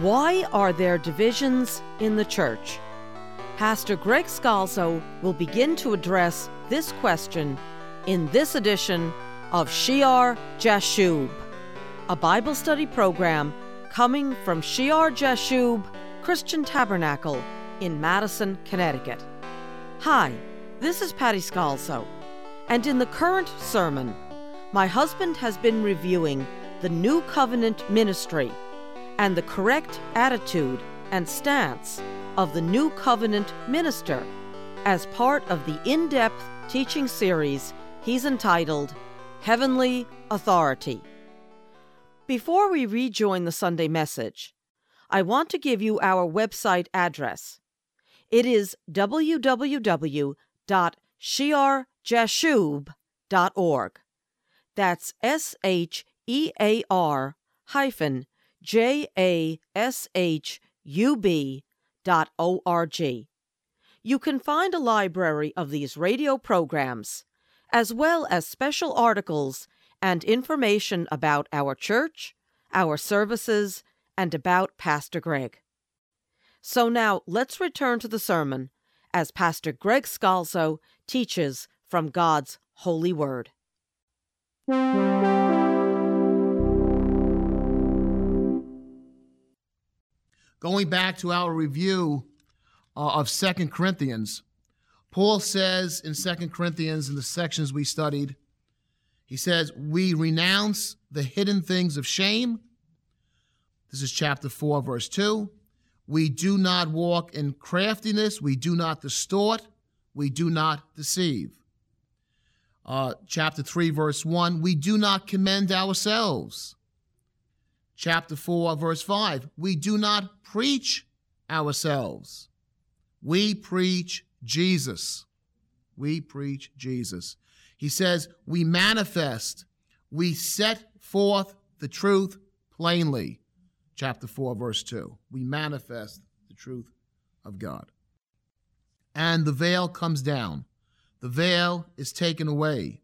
Why are there divisions in the church? Pastor Greg Scalzo will begin to address this question in this edition of Shear Jashub, a Bible study program coming from Shear Jashub Christian Tabernacle in Madison, Connecticut. Hi, this is Patty Scalzo, and in the current sermon, my husband has been reviewing the New Covenant ministry and the correct attitude and stance of the New Covenant minister as part of the in depth teaching series he's entitled Heavenly Authority. Before we rejoin the Sunday message, I want to give you our website address. It is www.shearjashub.org. That's S H E A R hyphen J A S H U B dot O R G. You can find a library of these radio programs, as well as special articles and information about our church, our services, and about Pastor Greg. So now let's return to the sermon as Pastor Greg Scalzo teaches from God's holy word. Going back to our review uh, of Second Corinthians, Paul says in Second Corinthians, in the sections we studied, he says, We renounce the hidden things of shame. This is chapter 4, verse 2. We do not walk in craftiness. We do not distort. We do not deceive. Uh, chapter 3, verse 1. We do not commend ourselves. Chapter 4, verse 5. We do not preach ourselves. We preach Jesus. We preach Jesus. He says, We manifest, we set forth the truth plainly. Chapter 4, verse 2. We manifest the truth of God. And the veil comes down. The veil is taken away.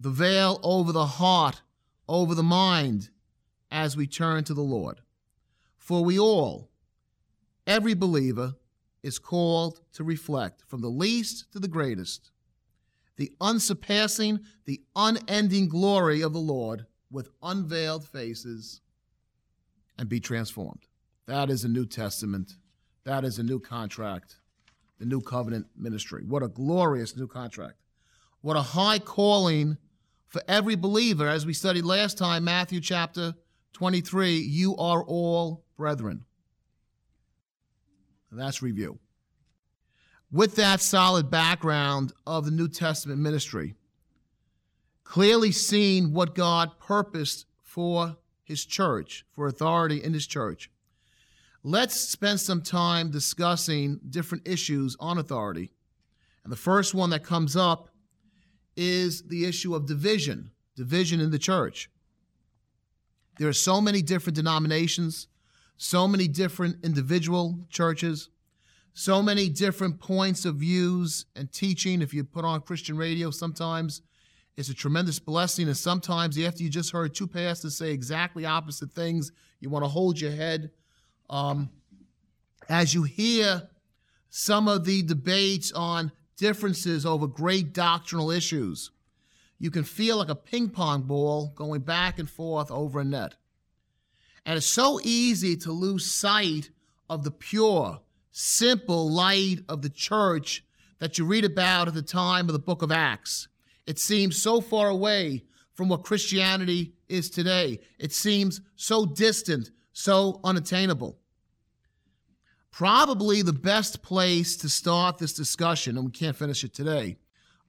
The veil over the heart, over the mind, as we turn to the Lord. For we all, every believer, is called to reflect from the least to the greatest the unsurpassing, the unending glory of the Lord with unveiled faces and be transformed. That is a New Testament. That is a new contract, the new covenant ministry. What a glorious new contract. What a high calling for every believer. As we studied last time, Matthew chapter 23, you are all brethren. That's review. With that solid background of the New Testament ministry, clearly seeing what God purposed for his church, for authority in his church, let's spend some time discussing different issues on authority. And the first one that comes up is the issue of division, division in the church. There are so many different denominations, so many different individual churches, so many different points of views and teaching. If you put on Christian radio, sometimes it's a tremendous blessing. And sometimes after you just heard two pastors say exactly opposite things, you want to hold your head. Um, as you hear some of the debates on differences over great doctrinal issues, you can feel like a ping pong ball going back and forth over a net. And it's so easy to lose sight of the pure, simple light of the church that you read about at the time of the book of Acts. It seems so far away from what Christianity is today. It seems so distant, so unattainable. Probably the best place to start this discussion, and we can't finish it today,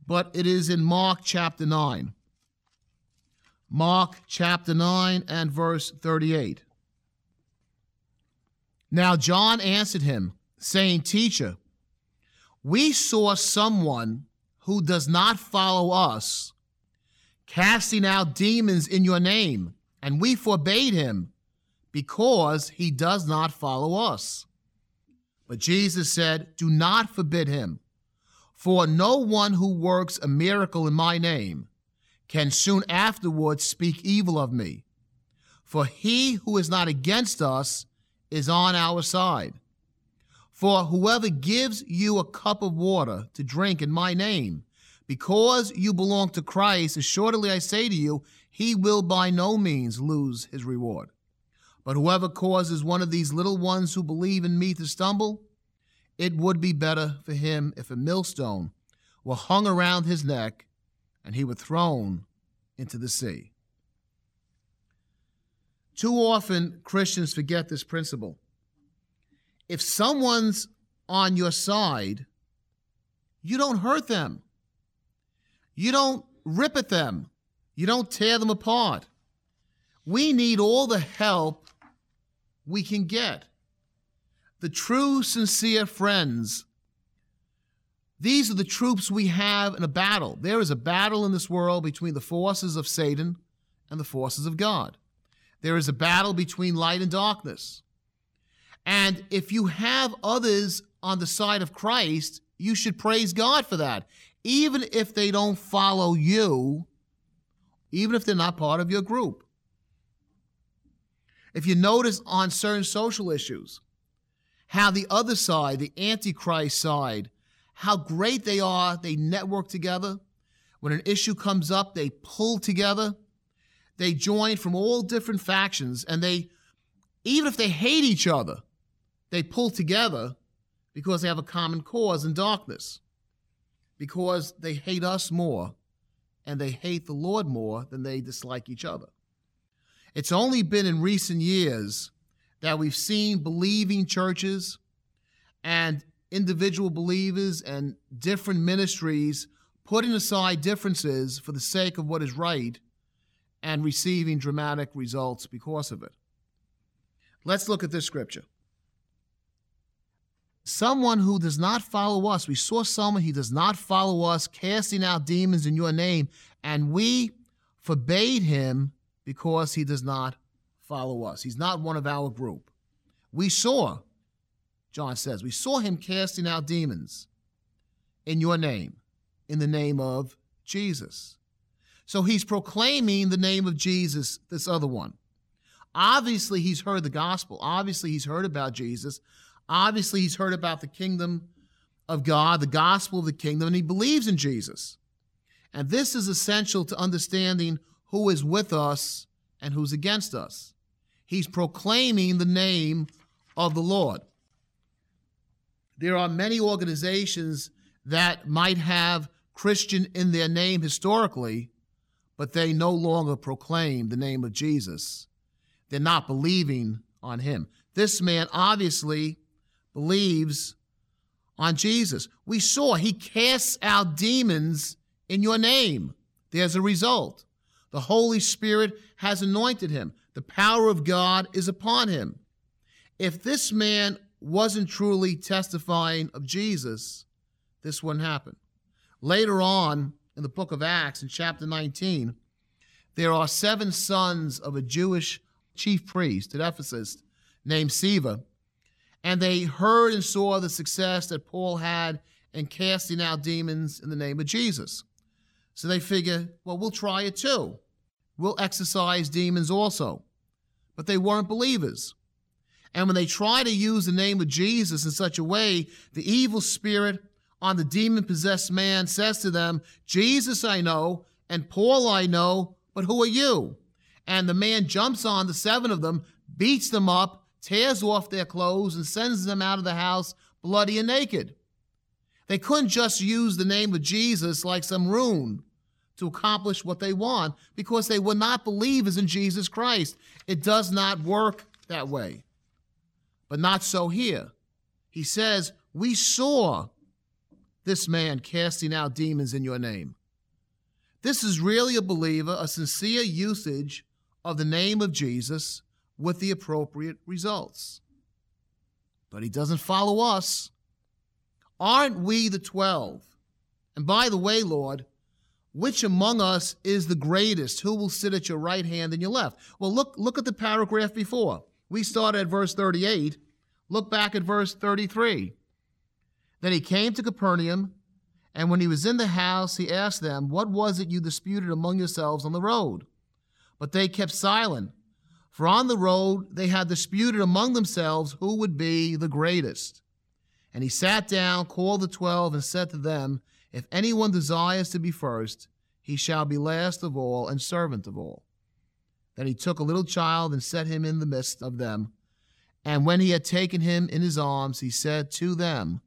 but it is in Mark chapter 9. Mark chapter 9 and verse 38. Now John answered him, saying, Teacher, we saw someone who does not follow us casting out demons in your name, and we forbade him because he does not follow us. But Jesus said, Do not forbid him, for no one who works a miracle in my name can soon afterwards speak evil of me. For he who is not against us is on our side. For whoever gives you a cup of water to drink in my name, because you belong to Christ, assuredly I say to you, he will by no means lose his reward. But whoever causes one of these little ones who believe in me to stumble, it would be better for him if a millstone were hung around his neck and he were thrown into the sea. Too often, Christians forget this principle. If someone's on your side, you don't hurt them. You don't rip at them. You don't tear them apart. We need all the help we can get. The true, sincere friends. These are the troops we have in a battle. There is a battle in this world between the forces of Satan and the forces of God. There is a battle between light and darkness. And if you have others on the side of Christ, you should praise God for that. Even if they don't follow you, even if they're not part of your group. If you notice on certain social issues, how the other side, the Antichrist side, how great they are, they network together. When an issue comes up, they pull together. They join from all different factions, and they, even if they hate each other, they pull together because they have a common cause in darkness, because they hate us more and they hate the Lord more than they dislike each other. It's only been in recent years that we've seen believing churches and individual believers and different ministries putting aside differences for the sake of what is right and receiving dramatic results because of it. Let's look at this scripture. Someone who does not follow us, we saw someone he does not follow us casting out demons in your name, and we forbade him because he does not follow us. He's not one of our group. We saw, John says, we saw him casting out demons in your name, in the name of Jesus. So he's proclaiming the name of Jesus, this other one. Obviously, he's heard the gospel. Obviously, he's heard about Jesus. Obviously, he's heard about the kingdom of God, the gospel of the kingdom, and he believes in Jesus. And this is essential to understanding who is with us and who's against us. He's proclaiming the name of the Lord. There are many organizations that might have Christian in their name historically, but they no longer proclaim the name of Jesus. They're not believing on him. This man obviously believes on Jesus. We saw he casts out demons in your name. There's a result. The Holy Spirit has anointed him. The power of God is upon him. If this man wasn't truly testifying of Jesus, this wouldn't happen. Later on in the book of Acts, in chapter 19, there are seven sons of a Jewish chief priest at Ephesus named Sceva, and they heard and saw the success that Paul had in casting out demons in the name of Jesus. So they figure, well, we'll try it too We'll exorcise demons also. But they weren't believers. And when they try to use the name of Jesus in such a way, the evil spirit on the demon possessed man says to them, Jesus I know, and Paul I know, but who are you? And the man jumps on the seven of them, beats them up, tears off their clothes, and sends them out of the house bloody and naked. They couldn't just use the name of Jesus like some rune to accomplish what they want because they will not believe is in Jesus Christ. It does not work that way. But not so here. He says, We saw this man casting out demons in your name. This is really a believer, a sincere usage of the name of Jesus with the appropriate results. But he doesn't follow us. Aren't we the twelve? And by the way, Lord, which among us is the greatest? Who will sit at your right hand and your left? Well, look, look at the paragraph before. We started at verse 38. Look back at verse 33. Then he came to Capernaum, and when he was in the house, he asked them, What was it you disputed among yourselves on the road? But they kept silent, For on the road they had disputed among themselves who would be the greatest. And he sat down, called the twelve, and said to them, If anyone desires to be first, he shall be last of all and servant of all. Then he took a little child and set him in the midst of them. And when he had taken him in his arms, he said to them,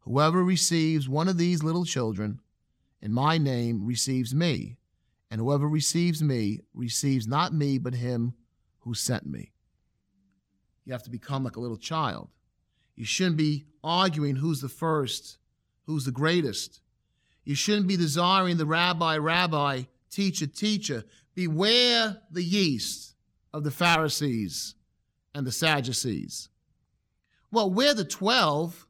Whoever receives one of these little children in my name receives me, and whoever receives me receives not me, but him who sent me. You have to become like a little child. You shouldn't be arguing who's the first, who's the greatest. You shouldn't be desiring the rabbi, rabbi, teacher, teacher. Beware the yeast of the Pharisees and the Sadducees. Well, we're the 12.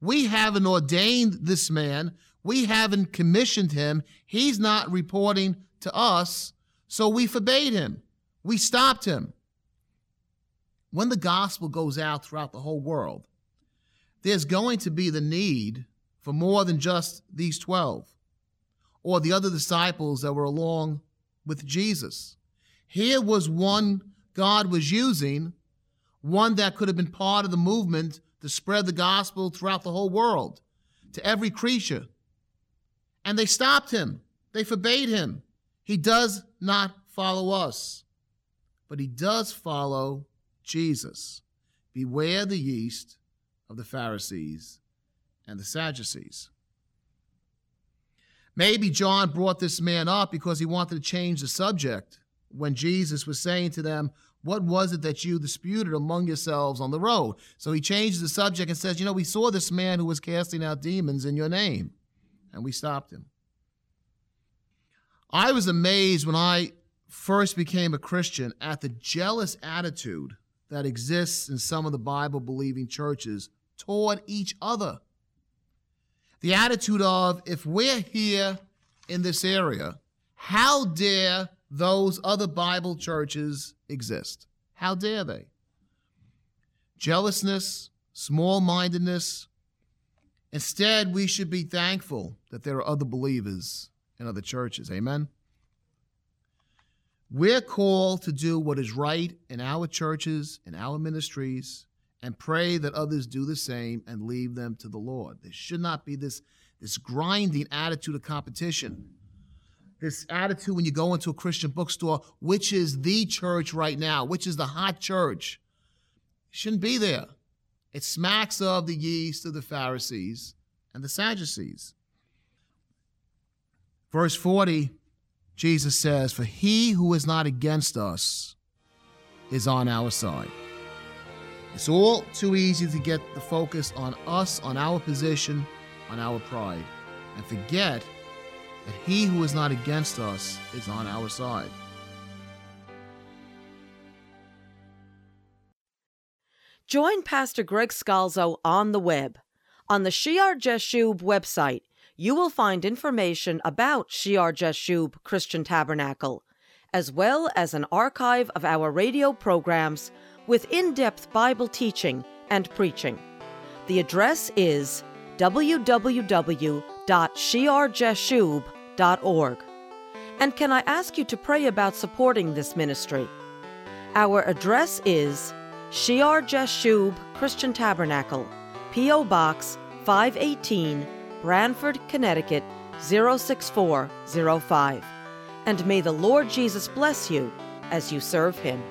We haven't ordained this man. We haven't commissioned him. He's not reporting to us, so we forbade him. We stopped him. When the gospel goes out throughout the whole world, there's going to be the need for more than just these 12 or the other disciples that were along with Jesus. Here was one God was using, one that could have been part of the movement to spread the gospel throughout the whole world to every creature. And they stopped him, they forbade him. He does not follow us, but he does follow Jesus. Beware the yeast of the Pharisees and the Sadducees. Maybe John brought this man up because he wanted to change the subject when Jesus was saying to them, What was it that you disputed among yourselves on the road? So he changes the subject and says, You know, we saw this man who was casting out demons in your name, and we stopped him. I was amazed when I first became a Christian at the jealous attitude that exists in some of the Bible believing churches toward each other. The attitude of, if we're here in this area, how dare those other Bible churches exist? How dare they? Jealousness, small mindedness. Instead, we should be thankful that there are other believers in other churches. Amen? We're called to do what is right in our churches, in our ministries, and pray that others do the same and leave them to the Lord. There should not be this, this grinding attitude of competition. This attitude when you go into a Christian bookstore, which is the church right now, which is the hot church. shouldn't be there. It smacks of the yeast of the Pharisees and the Sadducees. Verse 40 Jesus says, For he who is not against us is on our side. It's all too easy to get the focus on us, on our position, on our pride, and forget that he who is not against us is on our side. Join Pastor Greg Scalzo on the web. On the Shear Jashub website, you will find information about Shear Jashub Christian Tabernacle, as well as an archive of our radio programs with in depth Bible teaching and preaching. The address is www.shearjashub.org. And can I ask you to pray about supporting this ministry? Our address is Shear Jashub Christian Tabernacle, P.O. Box 518, Branford, Connecticut 06405. And may the Lord Jesus bless you as you serve him.